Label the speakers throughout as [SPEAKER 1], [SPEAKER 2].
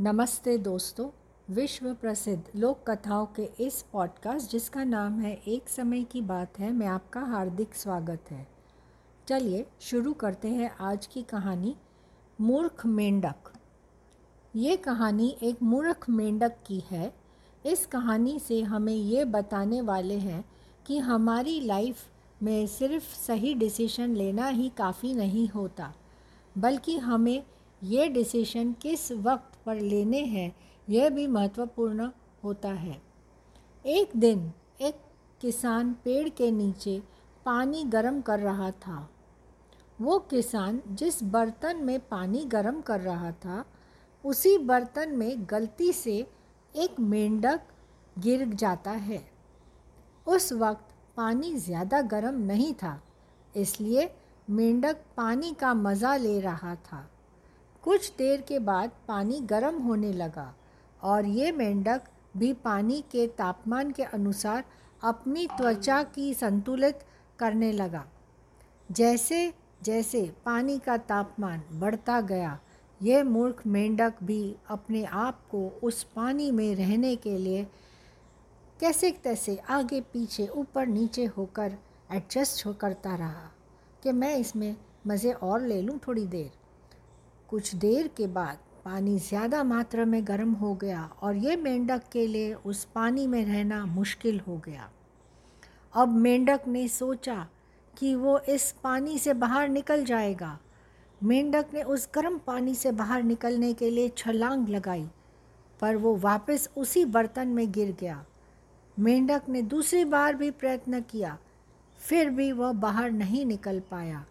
[SPEAKER 1] नमस्ते दोस्तों, विश्व प्रसिद्ध लोक कथाओं के इस पॉडकास्ट जिसका नाम है एक समय की बात है, मैं आपका हार्दिक स्वागत है। चलिए शुरू करते हैं आज की कहानी, मूर्ख मेंढक। ये कहानी एक मूर्ख मेंढक की है। इस कहानी से हमें ये बताने वाले हैं कि हमारी लाइफ में सिर्फ़ सही डिसीज़न लेना ही काफ़ी नहीं होता, बल्कि हमें ये डिसीशन किस वक्त पर लेने हैं, यह भी महत्वपूर्ण होता है। एक दिन एक किसान पेड़ के नीचे पानी गर्म कर रहा था। वो किसान जिस बर्तन में पानी गर्म कर रहा था, उसी बर्तन में गलती से एक मेंढक गिर जाता है। उस वक्त पानी ज़्यादा गर्म नहीं था, इसलिए मेंढक पानी का मज़ा ले रहा था। कुछ देर के बाद पानी गर्म होने लगा और ये मेंढक भी पानी के तापमान के अनुसार अपनी त्वचा की संतुलित करने लगा। जैसे जैसे पानी का तापमान बढ़ता गया यह मूर्ख मेंढक भी अपने आप को उस पानी में रहने के लिए कैसे तैसे आगे, पीछे, ऊपर, नीचे होकर एडजस्ट हो करता रहा कि मैं इसमें मज़े और ले लूँ थोड़ी देर। कुछ देर के बाद पानी ज़्यादा मात्रा में गर्म हो गया और ये मेंढक के लिए उस पानी में रहना मुश्किल हो गया। अब मेंढक ने सोचा कि वो इस पानी से बाहर निकल जाएगा। मेंढक ने उस गर्म पानी से बाहर निकलने के लिए छलांग लगाई, पर वो वापस उसी बर्तन में गिर गया। मेंढक ने दूसरी बार भी प्रयत्न किया, फिर भी वह बाहर नहीं निकल पाया।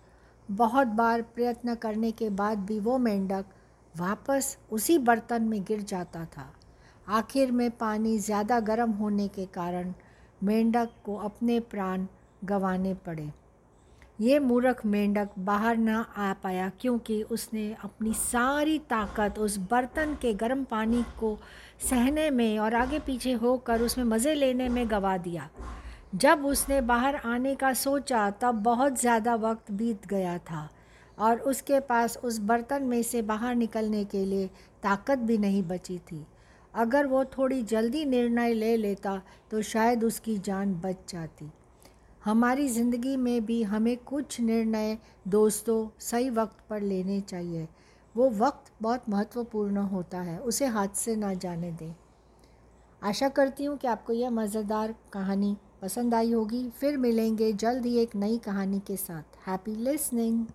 [SPEAKER 1] बहुत बार प्रयत्न करने के बाद भी वो मेंढक वापस उसी बर्तन में गिर जाता था। आखिर में पानी ज़्यादा गर्म होने के कारण मेंढक को अपने प्राण गंवाने पड़े। ये मूर्ख मेंढक बाहर ना आ पाया क्योंकि उसने अपनी सारी ताकत उस बर्तन के गर्म पानी को सहने में और आगे पीछे होकर उसमें मज़े लेने में गवा दिया। जब उसने बाहर आने का सोचा, तब बहुत ज़्यादा वक्त बीत गया था और उसके पास उस बर्तन में से बाहर निकलने के लिए ताकत भी नहीं बची थी। अगर वो थोड़ी जल्दी निर्णय ले लेता तो शायद उसकी जान बच जाती। हमारी ज़िंदगी में भी हमें कुछ निर्णय दोस्तों सही वक्त पर लेने चाहिए। वो वक्त बहुत महत्वपूर्ण होता है, उसे हाथ से ना जाने दें। आशा करती हूँ कि आपको यह मज़ेदार कहानी पसंद आई होगी। फिर मिलेंगे जल्द ही एक नई कहानी के साथ। Happy listening